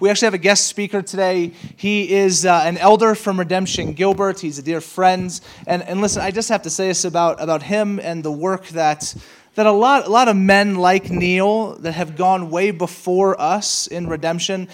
We actually have a guest speaker today. He is uh, an elder from Redemption Gilbert. He's a dear friend. And, and listen, I just have to say this about, about him and the work that, that a, lot, a lot of men like Neil that have gone way before us in Redemption,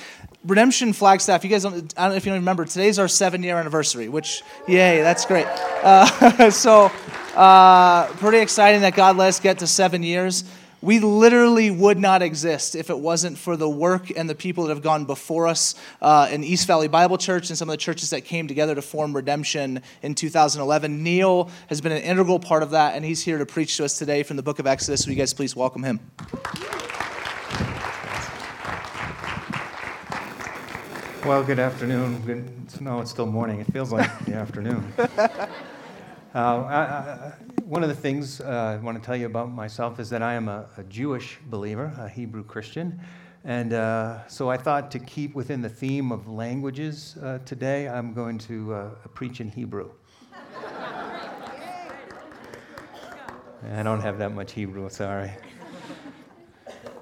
Redemption Flagstaff, you guys don't, I don't know if you don't remember, today's our seven year anniversary, which, yay, that's great. Uh, so, uh, pretty exciting that God let us get to seven years. We literally would not exist if it wasn't for the work and the people that have gone before us uh, in East Valley Bible Church and some of the churches that came together to form Redemption in 2011. Neil has been an integral part of that, and he's here to preach to us today from the book of Exodus. So, you guys please welcome him. Well, good afternoon. Good, no, it's still morning. It feels like the afternoon. Uh, I, one of the things uh, I want to tell you about myself is that I am a, a Jewish believer, a Hebrew Christian. And uh, so I thought to keep within the theme of languages uh, today, I'm going to uh, preach in Hebrew. I don't have that much Hebrew, sorry.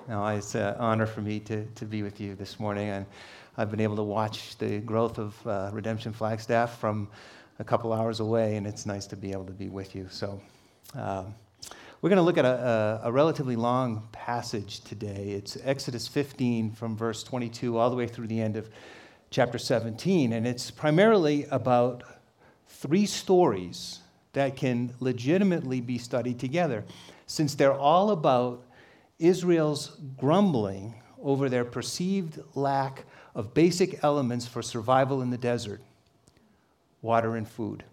No, it's an honor for me to, to be with you this morning. And I've been able to watch the growth of Redemption Flagstaff from a couple hours away, and it's nice to be able to be with you. So, um, we're going to look at a, a, a, relatively long passage today. It's Exodus 15 from verse 22 all the way through the end of chapter 17, and it's primarily about three stories that can legitimately be studied together, since they're all about Israel's grumbling over their perceived lack of basic elements for survival in the desert water and food.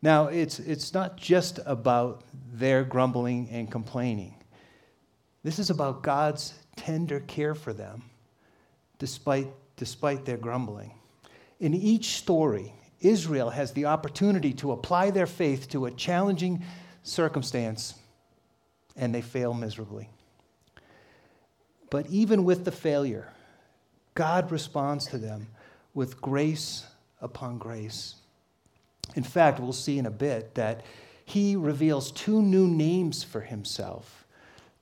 Now, it's, it's not just about their grumbling and complaining. This is about God's tender care for them despite, despite their grumbling. In each story, Israel has the opportunity to apply their faith to a challenging circumstance, and they fail miserably. But even with the failure, God responds to them with grace upon grace. In fact, we'll see in a bit that he reveals two new names for himself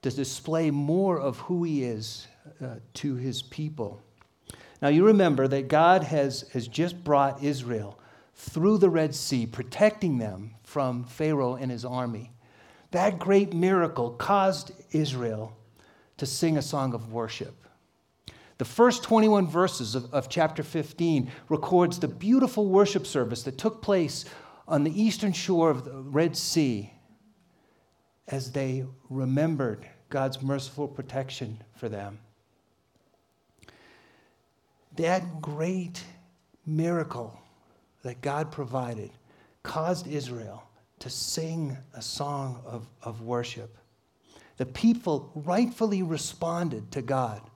to display more of who he is uh, to his people. Now, you remember that God has, has just brought Israel through the Red Sea, protecting them from Pharaoh and his army. That great miracle caused Israel to sing a song of worship. The first 21 verses of, of chapter 15 records the beautiful worship service that took place on the eastern shore of the Red Sea as they remembered God's merciful protection for them. That great miracle that God provided caused Israel to sing a song of, of worship. The people rightfully responded to God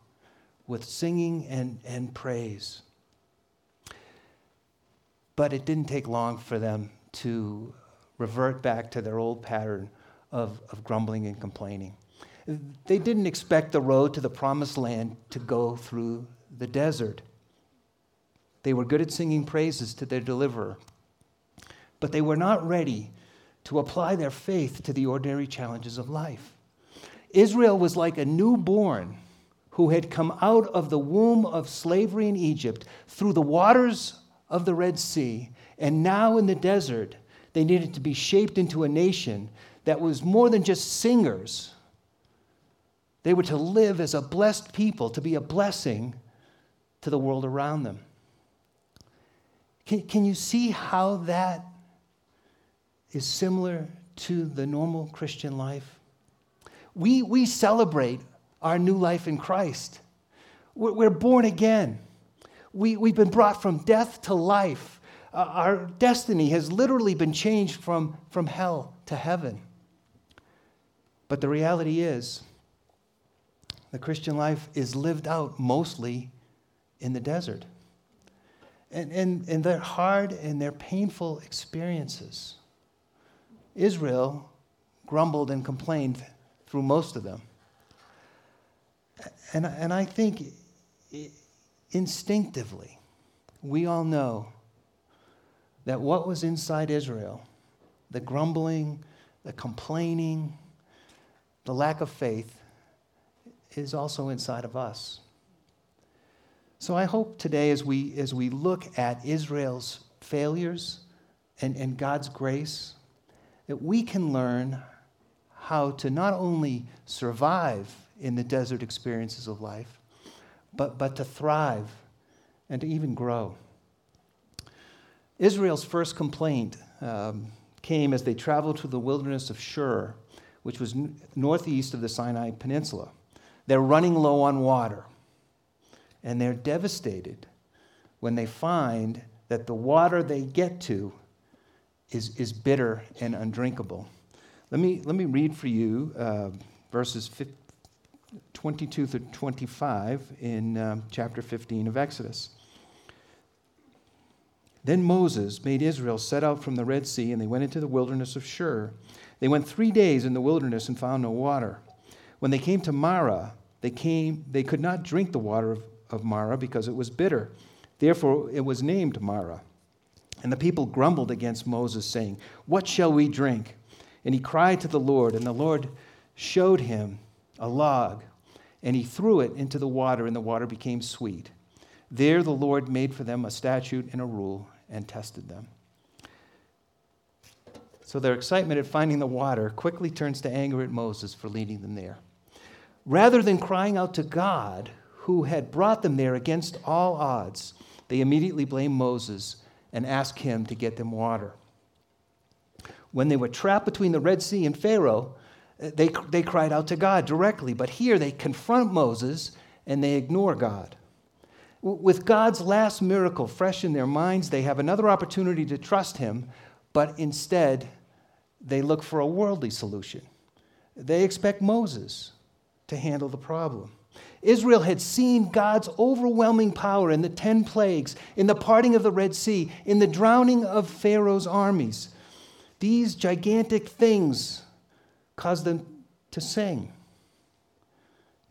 with singing and, and praise. But it didn't take long for them to revert back to their old pattern of, of grumbling and complaining. They didn't expect the road to the promised land to go through the desert. They were good at singing praises to their deliverer, but they were not ready to apply their faith to the ordinary challenges of life. Israel was like a newborn who had come out of the womb of slavery in Egypt through the waters of the Red Sea, and now in the desert, they needed to be shaped into a nation that was more than just singers. They were to live as a blessed people, to be a blessing to the world around them. Can, can you see how that is similar to the normal Christian life? We, we celebrate our new life in Christ. We're, born again. We, we've been brought from death to life. Uh, our destiny has literally been changed from, from hell to heaven. But the reality is, the Christian life is lived out mostly in the desert. And, and, and they're hard and they're painful experiences. Israel grumbled and complained through most of them. And, and I think instinctively, we all know that what was inside Israel, the grumbling, the complaining, the lack of faith, is also inside of us. So I hope today, as we, as we look at Israel's failures and, and God's grace, that we can learn how to not only survive in the desert experiences of life, but, but to thrive and to even grow. Israel's first complaint um, came as they traveled through the wilderness of Shur, which was n- northeast of the Sinai Peninsula. They're running low on water, and they're devastated when they find that the water they get to is, is bitter and undrinkable. Let me, let me read for you uh, verses 22 through 25 in um, chapter 15 of Exodus. Then Moses made Israel set out from the Red Sea, and they went into the wilderness of Shur. They went three days in the wilderness and found no water. When they came to Marah, they, came, they could not drink the water of, of Marah because it was bitter. Therefore, it was named Marah. And the people grumbled against Moses, saying, What shall we drink? And he cried to the Lord, and the Lord showed him a log, and he threw it into the water, and the water became sweet. There the Lord made for them a statute and a rule and tested them. So their excitement at finding the water quickly turns to anger at Moses for leading them there. Rather than crying out to God, who had brought them there against all odds, they immediately blame Moses and ask him to get them water. When they were trapped between the Red Sea and Pharaoh, they, they cried out to God directly, but here they confront Moses and they ignore God. With God's last miracle fresh in their minds, they have another opportunity to trust Him, but instead, they look for a worldly solution. They expect Moses to handle the problem. Israel had seen God's overwhelming power in the 10 plagues, in the parting of the Red Sea, in the drowning of Pharaoh's armies. These gigantic things caused them to sing.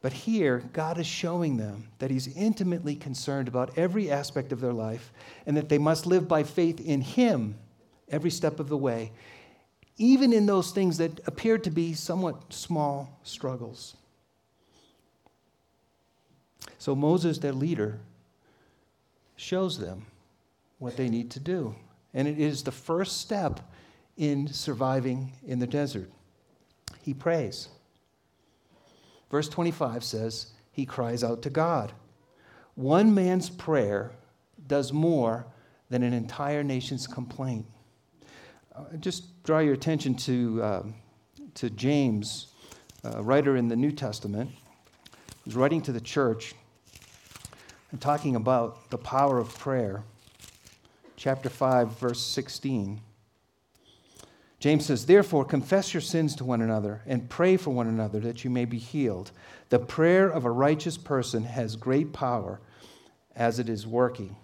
But here, God is showing them that He's intimately concerned about every aspect of their life and that they must live by faith in Him every step of the way, even in those things that appear to be somewhat small struggles. So Moses, their leader, shows them what they need to do. And it is the first step in surviving in the desert. He prays. Verse 25 says, He cries out to God. One man's prayer does more than an entire nation's complaint. Uh, just draw your attention to, uh, to James, uh, writer in the New Testament, who's writing to the church and talking about the power of prayer. Chapter 5, verse 16. James says, Therefore, confess your sins to one another and pray for one another that you may be healed. The prayer of a righteous person has great power as it is working.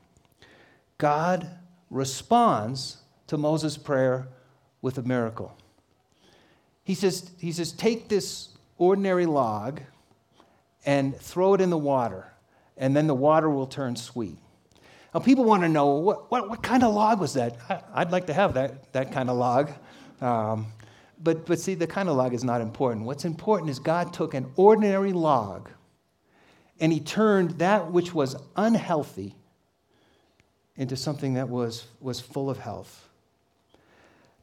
God responds to Moses' prayer with a miracle. He says, he says, Take this ordinary log and throw it in the water and then the water will turn sweet. Now, people want to know what, what, what kind of log was that? I, would like to have that, that kind of log. Um, but, but see, the kind of log is not important. What's important is God took an ordinary log and he turned that which was unhealthy into something that was, was full of health.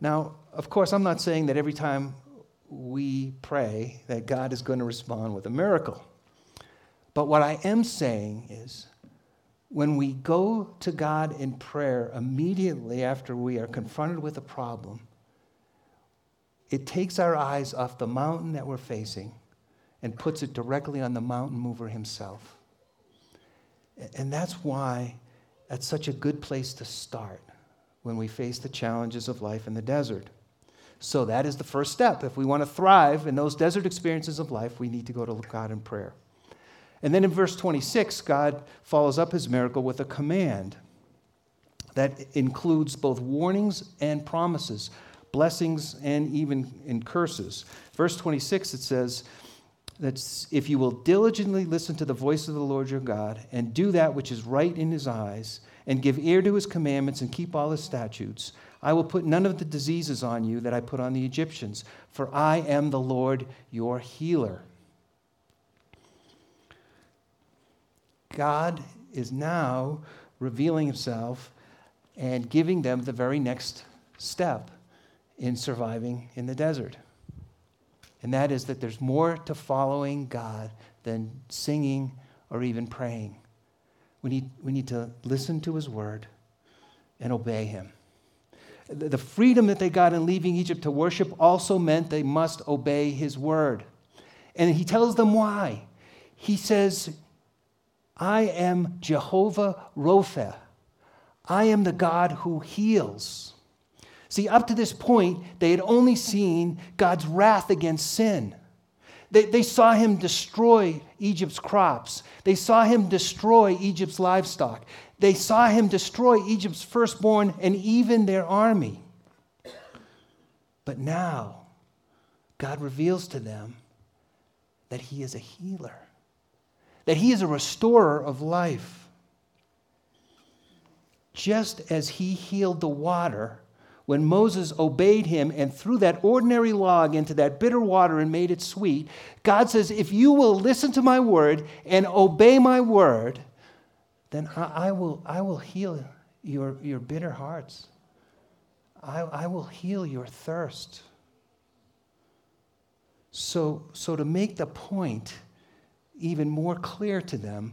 Now, of course, I'm not saying that every time we pray that God is going to respond with a miracle. But what I am saying is, when we go to God in prayer immediately after we are confronted with a problem, it takes our eyes off the mountain that we're facing and puts it directly on the mountain mover himself. And that's why that's such a good place to start when we face the challenges of life in the desert. So that is the first step. If we want to thrive in those desert experiences of life, we need to go to God in prayer. And then in verse 26, God follows up his miracle with a command that includes both warnings and promises, blessings and even in curses. Verse 26, it says, that if you will diligently listen to the voice of the Lord your God and do that which is right in his eyes and give ear to his commandments and keep all his statutes, I will put none of the diseases on you that I put on the Egyptians, for I am the Lord your healer. God is now revealing himself and giving them the very next step in surviving in the desert. And that is that there's more to following God than singing or even praying. We need, we need to listen to his word and obey him. The freedom that they got in leaving Egypt to worship also meant they must obey his word. And he tells them why. He says, I am Jehovah Rophe. I am the God who heals. See, up to this point, they had only seen God's wrath against sin. They, they saw him destroy Egypt's crops. They saw him destroy Egypt's livestock. They saw him destroy Egypt's firstborn and even their army. But now, God reveals to them that he is a healer, that he is a restorer of life. Just as he healed the water when Moses obeyed him and threw that ordinary log into that bitter water and made it sweet, God says, If you will listen to my word and obey my word, then I, I will, I will heal your, your bitter hearts. I, I will heal your thirst. So, so, to make the point even more clear to them,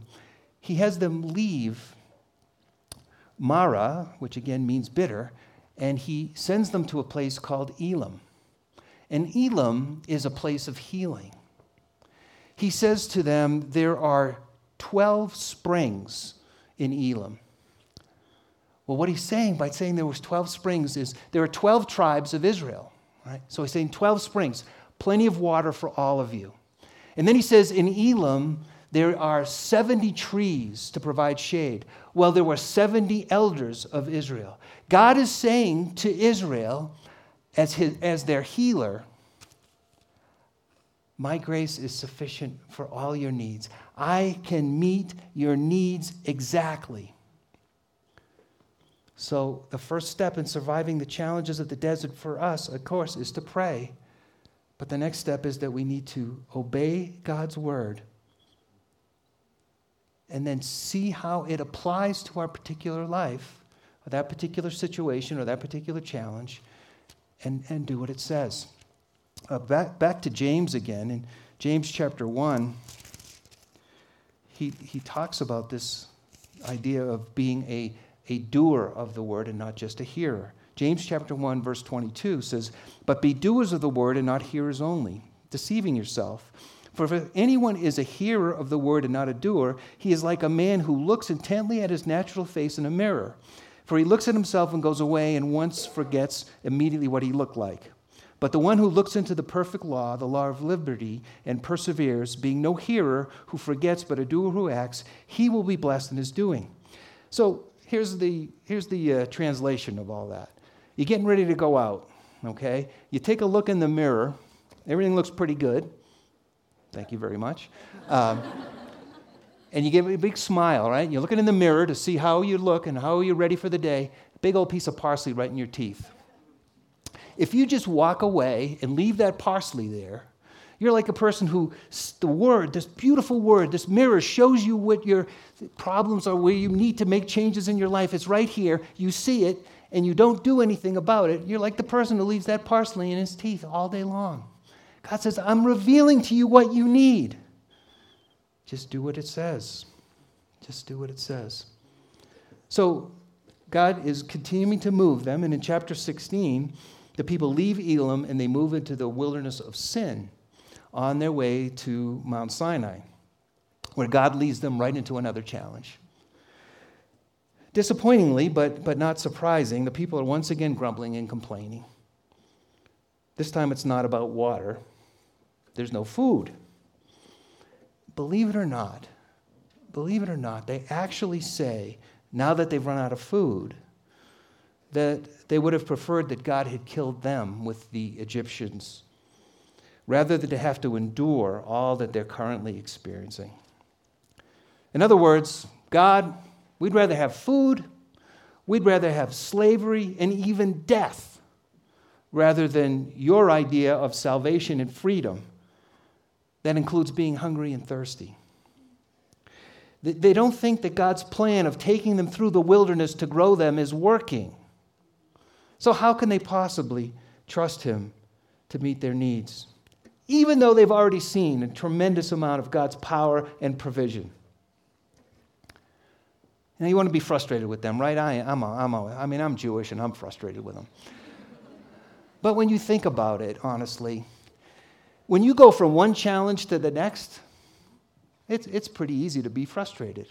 he has them leave Marah, which again means bitter, and he sends them to a place called Elam. And Elam is a place of healing. He says to them, There are 12 springs in Elam. Well, what he's saying by saying there was 12 springs is there are 12 tribes of Israel. Right? So he's saying 12 springs, plenty of water for all of you. And then he says in Elam there are 70 trees to provide shade. Well, there were 70 elders of Israel. God is saying to Israel, as, his, as their healer, My grace is sufficient for all your needs. I can meet your needs exactly. So, the first step in surviving the challenges of the desert for us, of course, is to pray. But the next step is that we need to obey God's word and then see how it applies to our particular life, or that particular situation, or that particular challenge, and, and do what it says. Uh, back, back to James again. In James chapter 1, he, he talks about this idea of being a, a doer of the word and not just a hearer. James chapter 1, verse 22 says, But be doers of the word and not hearers only, deceiving yourself. For if anyone is a hearer of the word and not a doer, he is like a man who looks intently at his natural face in a mirror. For he looks at himself and goes away and once forgets immediately what he looked like. But the one who looks into the perfect law, the law of liberty, and perseveres, being no hearer who forgets, but a doer who acts, he will be blessed in his doing. So here's the, here's the uh, translation of all that. You're getting ready to go out, okay? You take a look in the mirror, everything looks pretty good. Thank you very much. Um, and you give a big smile, right? You're looking in the mirror to see how you look and how you're ready for the day. Big old piece of parsley right in your teeth. If you just walk away and leave that parsley there, you're like a person who, the word, this beautiful word, this mirror shows you what your problems are, where you need to make changes in your life. It's right here. You see it, and you don't do anything about it. You're like the person who leaves that parsley in his teeth all day long. God says, I'm revealing to you what you need. Just do what it says. Just do what it says. So, God is continuing to move them, and in chapter 16, the people leave Elam and they move into the wilderness of sin on their way to Mount Sinai, where God leads them right into another challenge. Disappointingly, but, but not surprising, the people are once again grumbling and complaining. This time it's not about water, there's no food. Believe it or not, believe it or not, they actually say, now that they've run out of food, that they would have preferred that God had killed them with the Egyptians rather than to have to endure all that they're currently experiencing. In other words, God, we'd rather have food, we'd rather have slavery and even death rather than your idea of salvation and freedom that includes being hungry and thirsty. They don't think that God's plan of taking them through the wilderness to grow them is working. So, how can they possibly trust Him to meet their needs? Even though they've already seen a tremendous amount of God's power and provision. Now, you want to be frustrated with them, right? I, I'm, a, I'm a, I mean, I'm Jewish and I'm frustrated with them. But when you think about it, honestly, when you go from one challenge to the next, it's, it's pretty easy to be frustrated.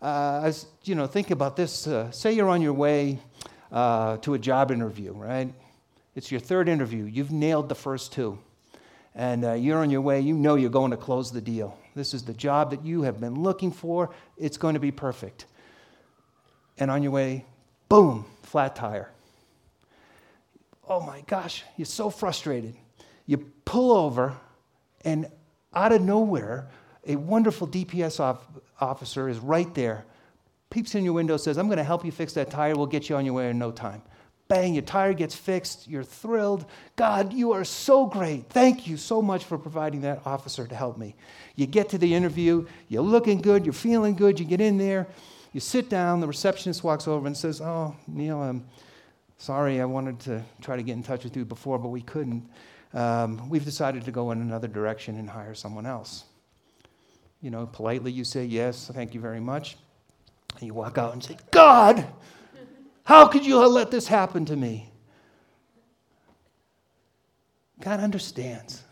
Uh, as, you know, think about this. Uh, say you're on your way uh, to a job interview, right? It's your third interview. You've nailed the first two. And uh, you're on your way. You know you're going to close the deal. This is the job that you have been looking for. It's going to be perfect. And on your way, boom, flat tire. Oh my gosh, you're so frustrated. You pull over, and out of nowhere, a wonderful DPS officer is right there, peeps in your window, says, I'm going to help you fix that tire. We'll get you on your way in no time. Bang, your tire gets fixed. You're thrilled. God, you are so great. Thank you so much for providing that officer to help me. You get to the interview, you're looking good, you're feeling good, you get in there, you sit down, the receptionist walks over and says, Oh, Neil, I'm sorry, I wanted to try to get in touch with you before, but we couldn't. Um, we've decided to go in another direction and hire someone else. You know, politely you say, Yes, thank you very much. And you walk out and say, God, how could you let this happen to me? God understands.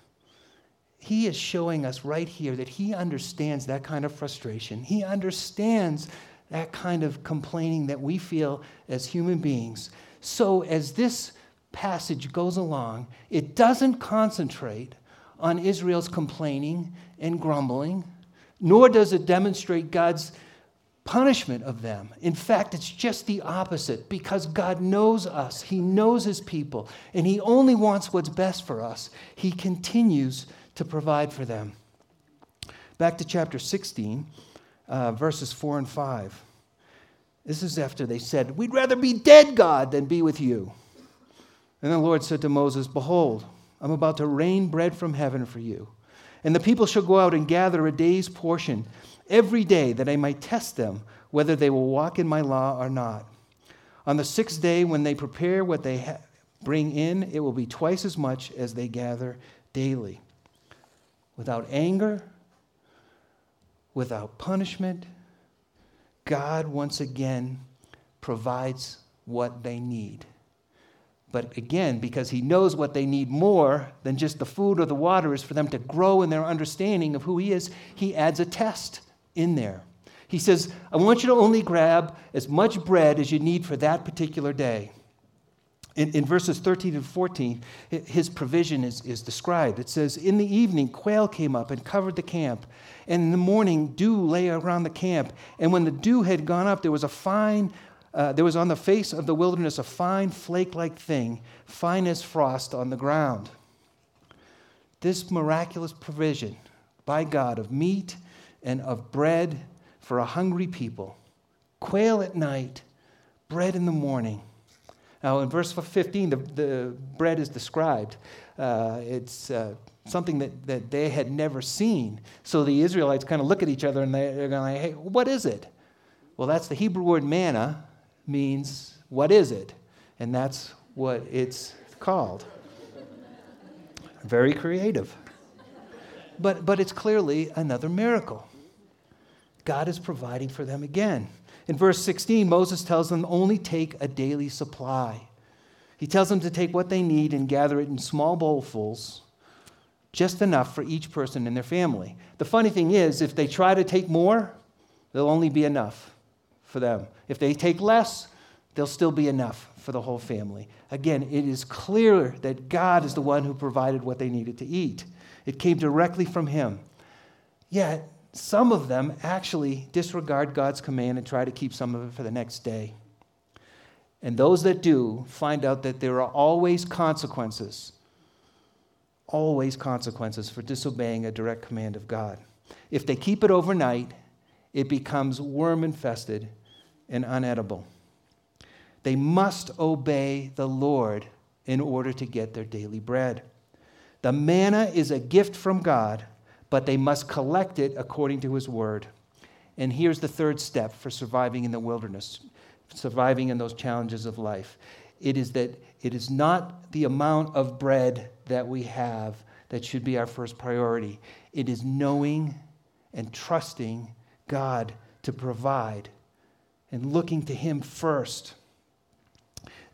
He is showing us right here that He understands that kind of frustration. He understands that kind of complaining that we feel as human beings. So, as this passage goes along, it doesn't concentrate on Israel's complaining and grumbling nor does it demonstrate God's punishment of them. In fact, it's just the opposite because God knows us, He knows His people, and He only wants what's best for us. He continues to provide for them. Back to chapter 16, uh, verses 4 and 5. This is after they said, We'd rather be dead, God, than be with you. And the Lord said to Moses, Behold, I'm about to rain bread from heaven for you. And the people shall go out and gather a day's portion every day, that I might test them whether they will walk in my law or not. On the sixth day, when they prepare what they ha- bring in, it will be twice as much as they gather daily. Without anger, without punishment, God once again provides what they need. But again, because he knows what they need more than just the food or the water is for them to grow in their understanding of who he is, he adds a test in there. He says, I want you to only grab as much bread as you need for that particular day. In, in verses 13 and 14, his provision is, is described. It says, In the evening, quail came up and covered the camp. And in the morning, dew lay around the camp. And when the dew had gone up, there was a fine uh, there was on the face of the wilderness a fine flake like thing, fine as frost on the ground. This miraculous provision by God of meat and of bread for a hungry people, quail at night, bread in the morning. Now, in verse 15, the, the bread is described. Uh, it's uh, something that, that they had never seen. So the Israelites kind of look at each other and they, they're going, hey, what is it? Well, that's the Hebrew word manna, means, what is it? And that's what it's called. Very creative. But, but it's clearly another miracle. God is providing for them again. In verse 16, Moses tells them only take a daily supply. He tells them to take what they need and gather it in small bowlfuls, just enough for each person in their family. The funny thing is, if they try to take more, there'll only be enough for them. If they take less, there'll still be enough for the whole family. Again, it is clear that God is the one who provided what they needed to eat. It came directly from Him. Yet, some of them actually disregard God's command and try to keep some of it for the next day. And those that do find out that there are always consequences, always consequences for disobeying a direct command of God. If they keep it overnight, it becomes worm infested and unedible. They must obey the Lord in order to get their daily bread. The manna is a gift from God, but they must collect it according to His word. And here's the third step for surviving in the wilderness, surviving in those challenges of life. It is that it is not the amount of bread that we have that should be our first priority. It is knowing and trusting God to provide and looking to Him first.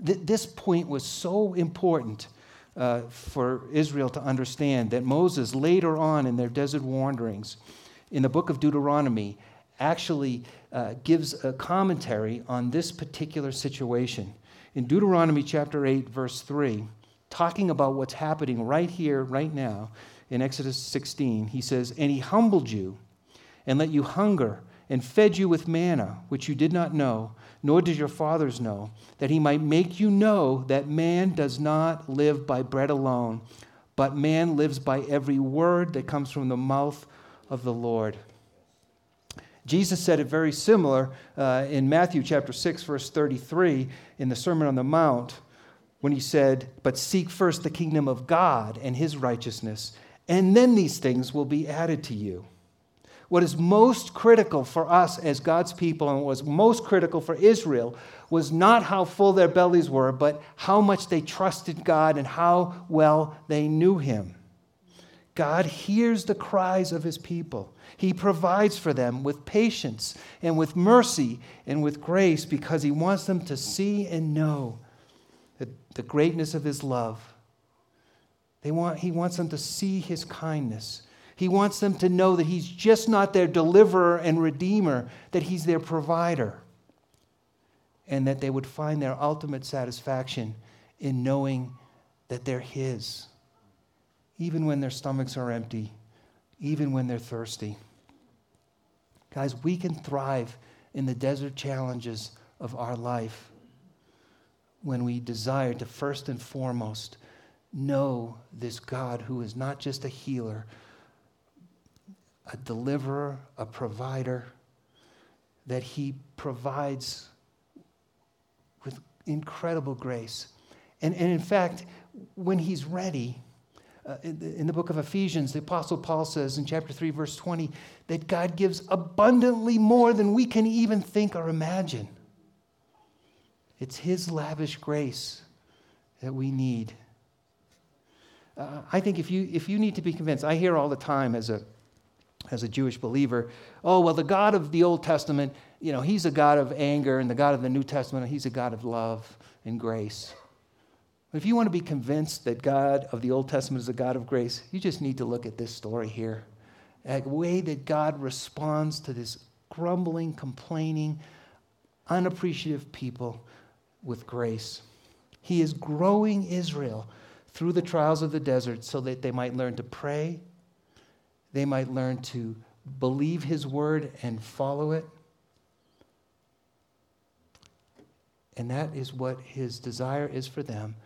Th- this point was so important uh, for Israel to understand that Moses, later on in their desert wanderings, in the book of Deuteronomy, actually uh, gives a commentary on this particular situation. In Deuteronomy chapter 8, verse 3, talking about what's happening right here, right now, in Exodus 16, he says, And he humbled you and let you hunger and fed you with manna, which you did not know, nor did your fathers know, that he might make you know that man does not live by bread alone, but man lives by every word that comes from the mouth of the Lord. Jesus said it very similar uh, in Matthew chapter 6, verse 33, in the Sermon on the Mount, when he said, But seek first the kingdom of God and his righteousness, and then these things will be added to you. What is most critical for us as God's people and what was most critical for Israel was not how full their bellies were, but how much they trusted God and how well they knew Him. God hears the cries of his people. He provides for them with patience and with mercy and with grace because he wants them to see and know the, greatness of his love. They want, he wants them to see his kindness. He wants them to know that he's just not their deliverer and redeemer, that he's their provider. And that they would find their ultimate satisfaction in knowing that they're his even when their stomachs are empty, even when they're thirsty. Guys, we can thrive in the desert challenges of our life when we desire to first and foremost know this God who is not just a healer, a deliverer, a provider, that he provides with incredible grace. And, and in fact, when he's ready, uh, in, the, in the book of Ephesians, the Apostle Paul says in chapter 3, verse 20, that God gives abundantly more than we can even think or imagine. It's His lavish grace that we need. Uh, I think if you, if you need to be convinced, I hear all the time as a, as a Jewish believer, oh, well, the God of the Old Testament, you know, He's a God of anger, and the God of the New Testament, He's a God of love and grace. If you want to be convinced that God of the Old Testament is a God of grace, you just need to look at this story here—the way that God responds to this grumbling, complaining, unappreciative people with grace. He is growing Israel through the trials of the desert so that they might learn to pray, they might learn to believe His word and follow it. And that is what His desire is for them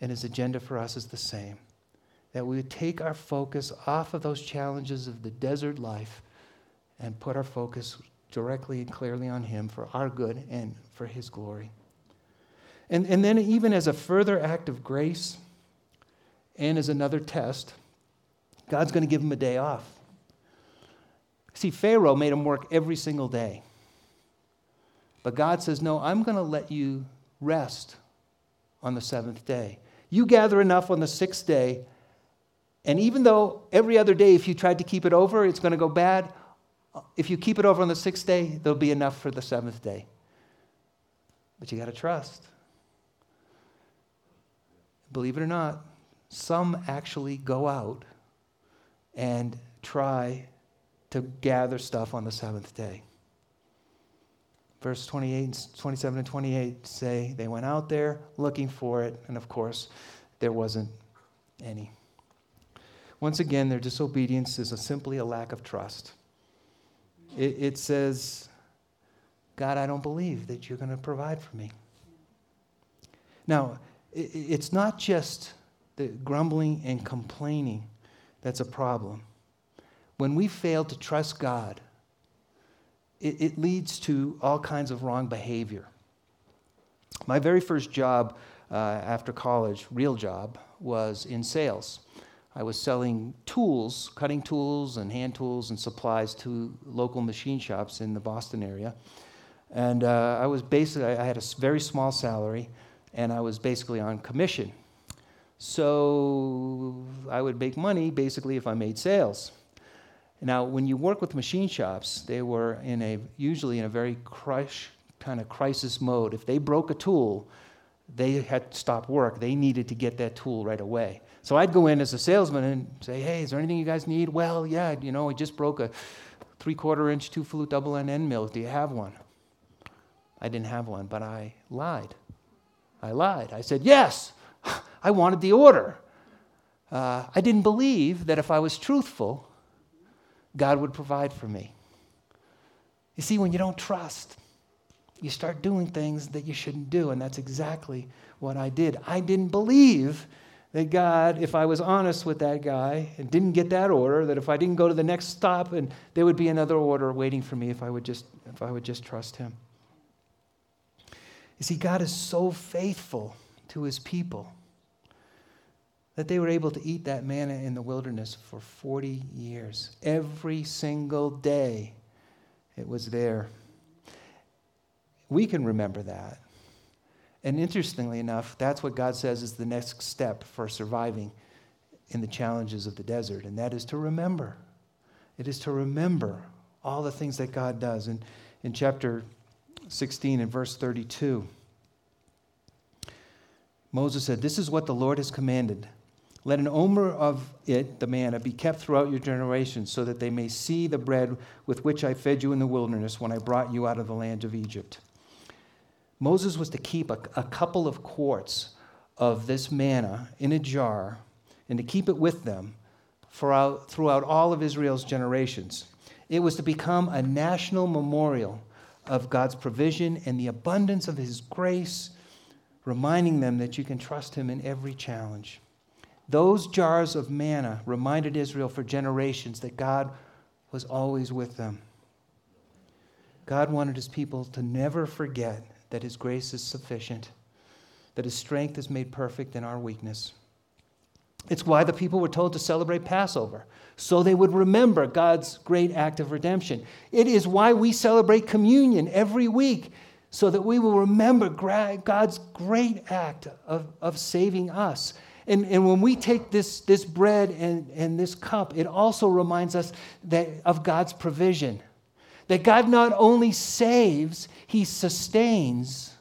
and his agenda for us is the same that we would take our focus off of those challenges of the desert life and put our focus directly and clearly on him for our good and for his glory. And, and then, even as a further act of grace and as another test, God's going to give him a day off. See, Pharaoh made him work every single day. But God says, No, I'm going to let you rest on the seventh day. You gather enough on the sixth day, and even though every other day, if you tried to keep it over, it's going to go bad, if you keep it over on the sixth day, there'll be enough for the seventh day. But you got to trust. Believe it or not, some actually go out and try to gather stuff on the seventh day. Verse 28, 27 and 28 say they went out there looking for it, and of course, there wasn't any. Once again, their disobedience is a, simply a lack of trust. It, it says, God, I don't believe that you're going to provide for me. Now, it, it's not just the grumbling and complaining that's a problem. When we fail to trust God, it, it leads to all kinds of wrong behavior. My very first job uh, after college, real job, was in sales. I was selling tools, cutting tools and hand tools and supplies to local machine shops in the Boston area. And uh, I was basically, I had a very small salary, and I was basically on commission. So I would make money basically if I made sales. Now, when you work with machine shops, they were in a usually in a very crush kind of crisis mode. If they broke a tool, they had to stop work. They needed to get that tool right away. So I'd go in as a salesman and say, "Hey, is there anything you guys need?" Well, yeah, you know, I just broke a three-quarter inch two-flute double end end mill. Do you have one? I didn't have one, but I lied. I lied. I said, Yes, I wanted the order. Uh, I didn't believe that if I was truthful, God would provide for me. You see, when you don't trust, you start doing things that you shouldn't do, and that's exactly what I did. I didn't believe that God, if I was honest with that guy and didn't get that order, that if I didn't go to the next stop and there would be another order waiting for me if I would just if I would just trust him. You see, God is so faithful to his people that they were able to eat that manna in the wilderness for 40 years. Every single day it was there. We can remember that. And interestingly enough, that's what God says is the next step for surviving in the challenges of the desert, and that is to remember. It is to remember all the things that God does. And in chapter 16 and verse 32. Moses said, This is what the Lord has commanded. Let an omer of it, the manna, be kept throughout your generations, so that they may see the bread with which I fed you in the wilderness when I brought you out of the land of Egypt. Moses was to keep a, a couple of quarts of this manna in a jar and to keep it with them throughout, throughout all of Israel's generations. It was to become a national memorial of God's provision and the abundance of His grace, reminding them that you can trust Him in every challenge. Those jars of manna reminded Israel for generations that God was always with them. God wanted His people to never forget that His grace is sufficient, that His strength is made perfect in our weakness. It's why the people were told to celebrate Passover, so they would remember God's great act of redemption. It is why we celebrate communion every week, so that we will remember God's great act of, of saving us. And, and when we take this, this bread and, and this cup, it also reminds us that, of God's provision. That God not only saves, He sustains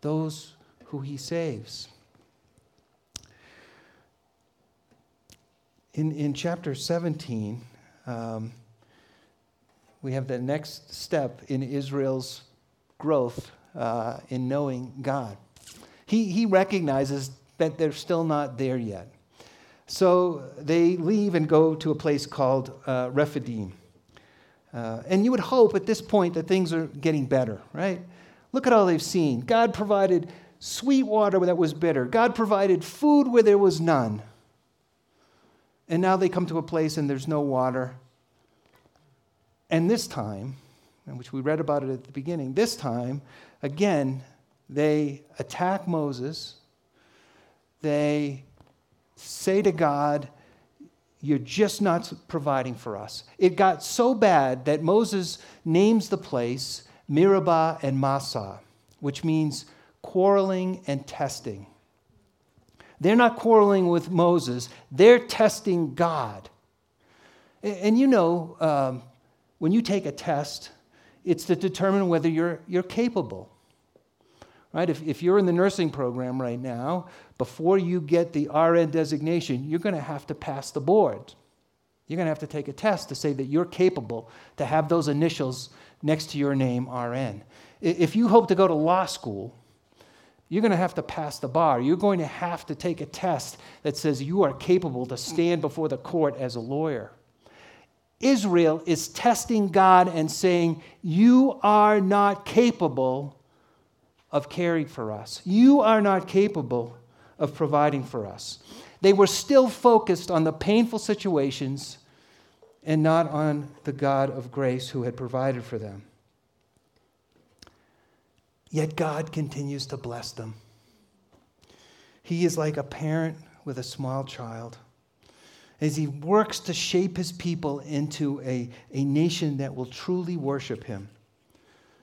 those who He saves. in, in chapter 17, um, we have the next step in Israel's growth uh, in knowing God. He, he recognizes that they're still not there yet. So they leave and go to a place called uh, Rephidim. Uh, and you would hope at this point that things are getting better, right? Look at all they've seen. God provided sweet water that was bitter, God provided food where there was none. And now they come to a place and there's no water. And this time, which we read about it at the beginning, this time, again, they attack Moses. They say to God, You're just not providing for us. It got so bad that Moses names the place Meribah and Massah, which means quarreling and testing. They're not quarreling with Moses, they're testing God. And, you know, um, when you take a test, it's to determine whether you're, you're capable. Right? If, if you're in the nursing program right now, before you get the RN designation, you're going to have to pass the board. You're going to have to take a test to say that you're capable to have those initials next to your name, RN. If you hope to go to law school, you're going to have to pass the bar. You're going to have to take a test that says you are capable to stand before the court as a lawyer. Israel is testing God and saying, You are not capable of caring for us. You are not capable of providing for us. They were still focused on the painful situations and not on the God of grace who had provided for them. Yet God continues to bless them. He is like a parent with a small child as he works to shape his people into a, a nation that will truly worship him.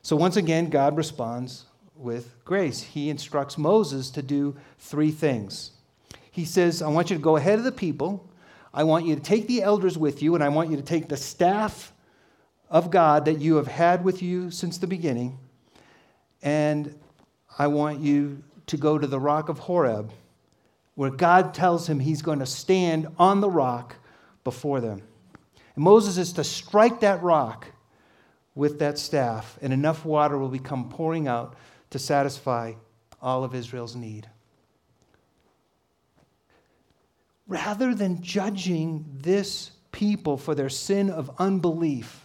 So, once again, God responds with grace. He instructs Moses to do three things. He says, I want you to go ahead of the people. I want you to take the elders with you, and I want you to take the staff of God that you have had with you since the beginning, and I want you to go to the rock of Horeb where God tells him he's going to stand on the rock before them. And Moses is to strike that rock with that staff, and enough water will become pouring out to satisfy all of Israel's need. Rather than judging this people for their sin of unbelief,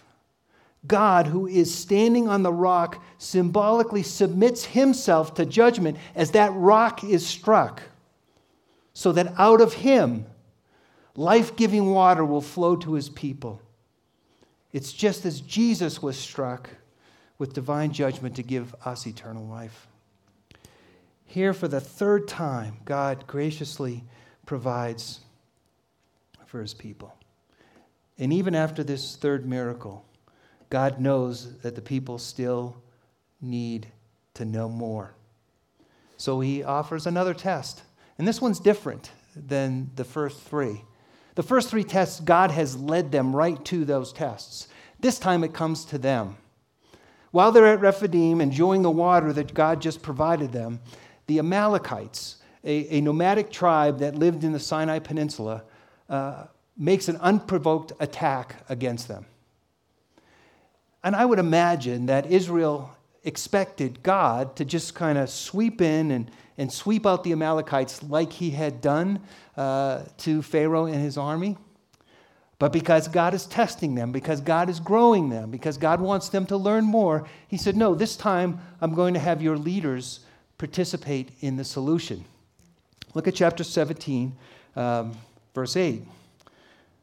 God, who is standing on the rock, symbolically submits himself to judgment as that rock is struck so that out of him life giving water will flow to his people. It's just as Jesus was struck with divine judgment to give us eternal life. Here, for the third time, God graciously provides for his people. And even after this third miracle, God knows that the people still need to know more. So he offers another test. And this one's different than the first three. The first three tests, God has led them right to those tests. This time it comes to them. While they're at Rephidim enjoying the water that God just provided them, the Amalekites, a, a nomadic tribe that lived in the Sinai Peninsula, uh, makes an unprovoked attack against them. And I would imagine that Israel expected God to just kind of sweep in and and sweep out the Amalekites like he had done uh, to Pharaoh and his army. But because God is testing them, because God is growing them, because God wants them to learn more, he said, No, this time I'm going to have your leaders participate in the solution. Look at chapter 17, um, verse 8.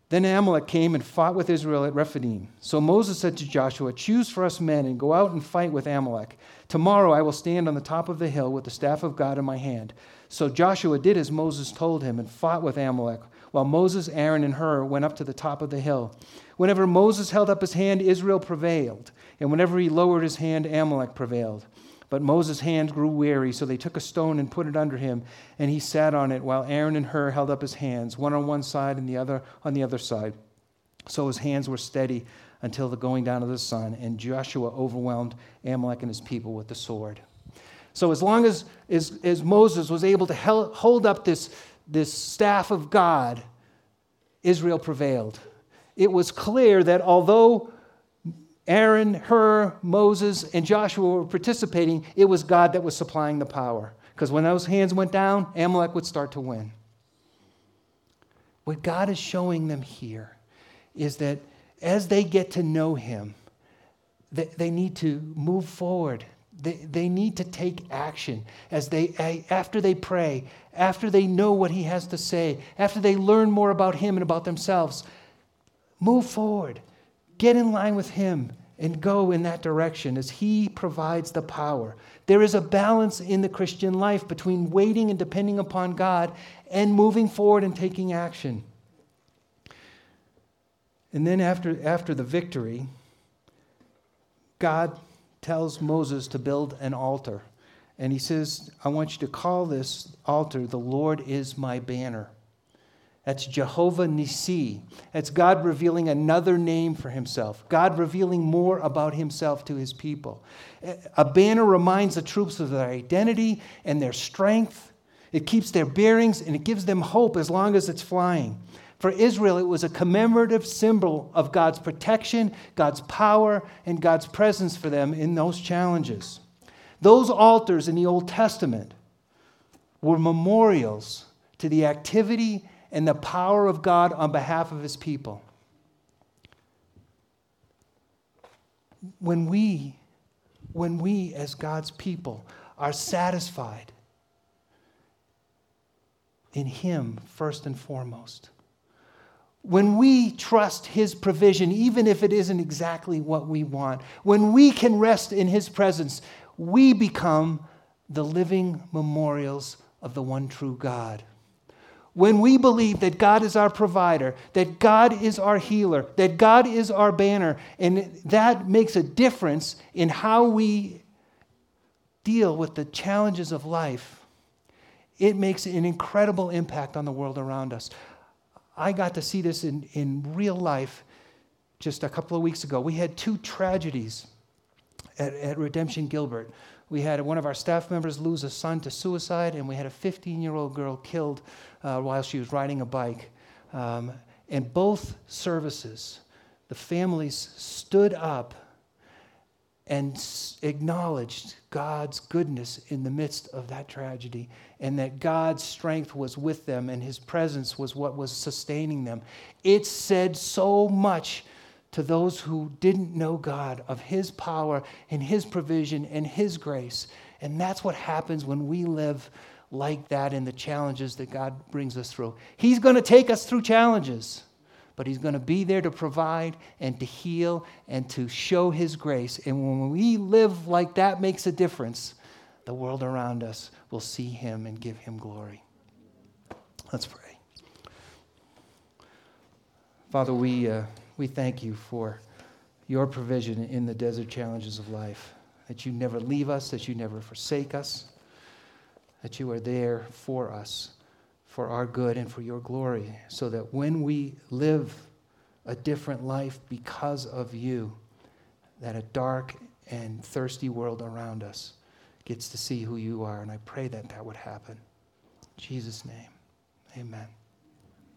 Then Amalek came and fought with Israel at Rephidim. So Moses said to Joshua, Choose for us men and go out and fight with Amalek. Tomorrow I will stand on the top of the hill with the staff of God in my hand. So Joshua did as Moses told him and fought with Amalek, while Moses, Aaron, and Hur went up to the top of the hill. Whenever Moses held up his hand, Israel prevailed, and whenever he lowered his hand, Amalek prevailed. But Moses' hand grew weary, so they took a stone and put it under him, and he sat on it, while Aaron and Hur held up his hands, one on one side and the other on the other side. So his hands were steady until the going down of the sun, and Joshua overwhelmed Amalek and his people with the sword. So as long as, as, as Moses was able to hold up this, this staff of God, Israel prevailed. It was clear that although Aaron, Hur, Moses, and Joshua were participating, it was God that was supplying the power. Because when those hands went down, Amalek would start to win. What God is showing them here is that as they get to know Him, they, need to move forward. They, they need to take action as they, after they pray, after they know what He has to say, after they learn more about Him and about themselves. Move forward. Get in line with Him and go in that direction as He provides the power. There is a balance in the Christian life between waiting and depending upon God and moving forward and taking action. And then, after, after the victory, God tells Moses to build an altar. And he says, I want you to call this altar, The Lord is my banner. That's Jehovah Nissi. That's God revealing another name for himself, God revealing more about himself to his people. A banner reminds the troops of their identity and their strength. It keeps their bearings and it gives them hope as long as it's flying. For Israel, it was a commemorative symbol of God's protection, God's power, and God's presence for them in those challenges. Those altars in the Old Testament were memorials to the activity and the power of God on behalf of his people. When we, when we as God's people are satisfied in him first and foremost, when we trust His provision, even if it isn't exactly what we want, when we can rest in His presence, we become the living memorials of the one true God when we believe that God is our provider, that God is our healer, that God is our banner, and that makes a difference in how we deal with the challenges of life, it makes an incredible impact on the world around us. I got to see this in, in real life just a couple of weeks ago. We had two tragedies at, at Redemption Gilbert. We had one of our staff members lose a son to suicide, and we had a 15 year old girl killed uh, while she was riding a bike. Um, and both services, the families stood up and acknowledged God's goodness in the midst of that tragedy, and that God's strength was with them and His presence was what was sustaining them. It said so much to those who didn't know God of His power and His provision and His grace. And that's what happens when we live like that in the challenges that God brings us through. He's going to take us through challenges, but He's going to be there to provide and to heal and to show His grace. And when we live like that makes a difference, the world around us will see Him and give Him glory. Let's pray. Father, we. Uh, we thank you for your provision in the desert challenges of life, that you never leave us, that you never forsake us, that you are there for us, for our good and for your glory, so that when we live a different life because of you, that a dark and thirsty world around us gets to see who you are. And I pray that that would happen. In Jesus' name, amen.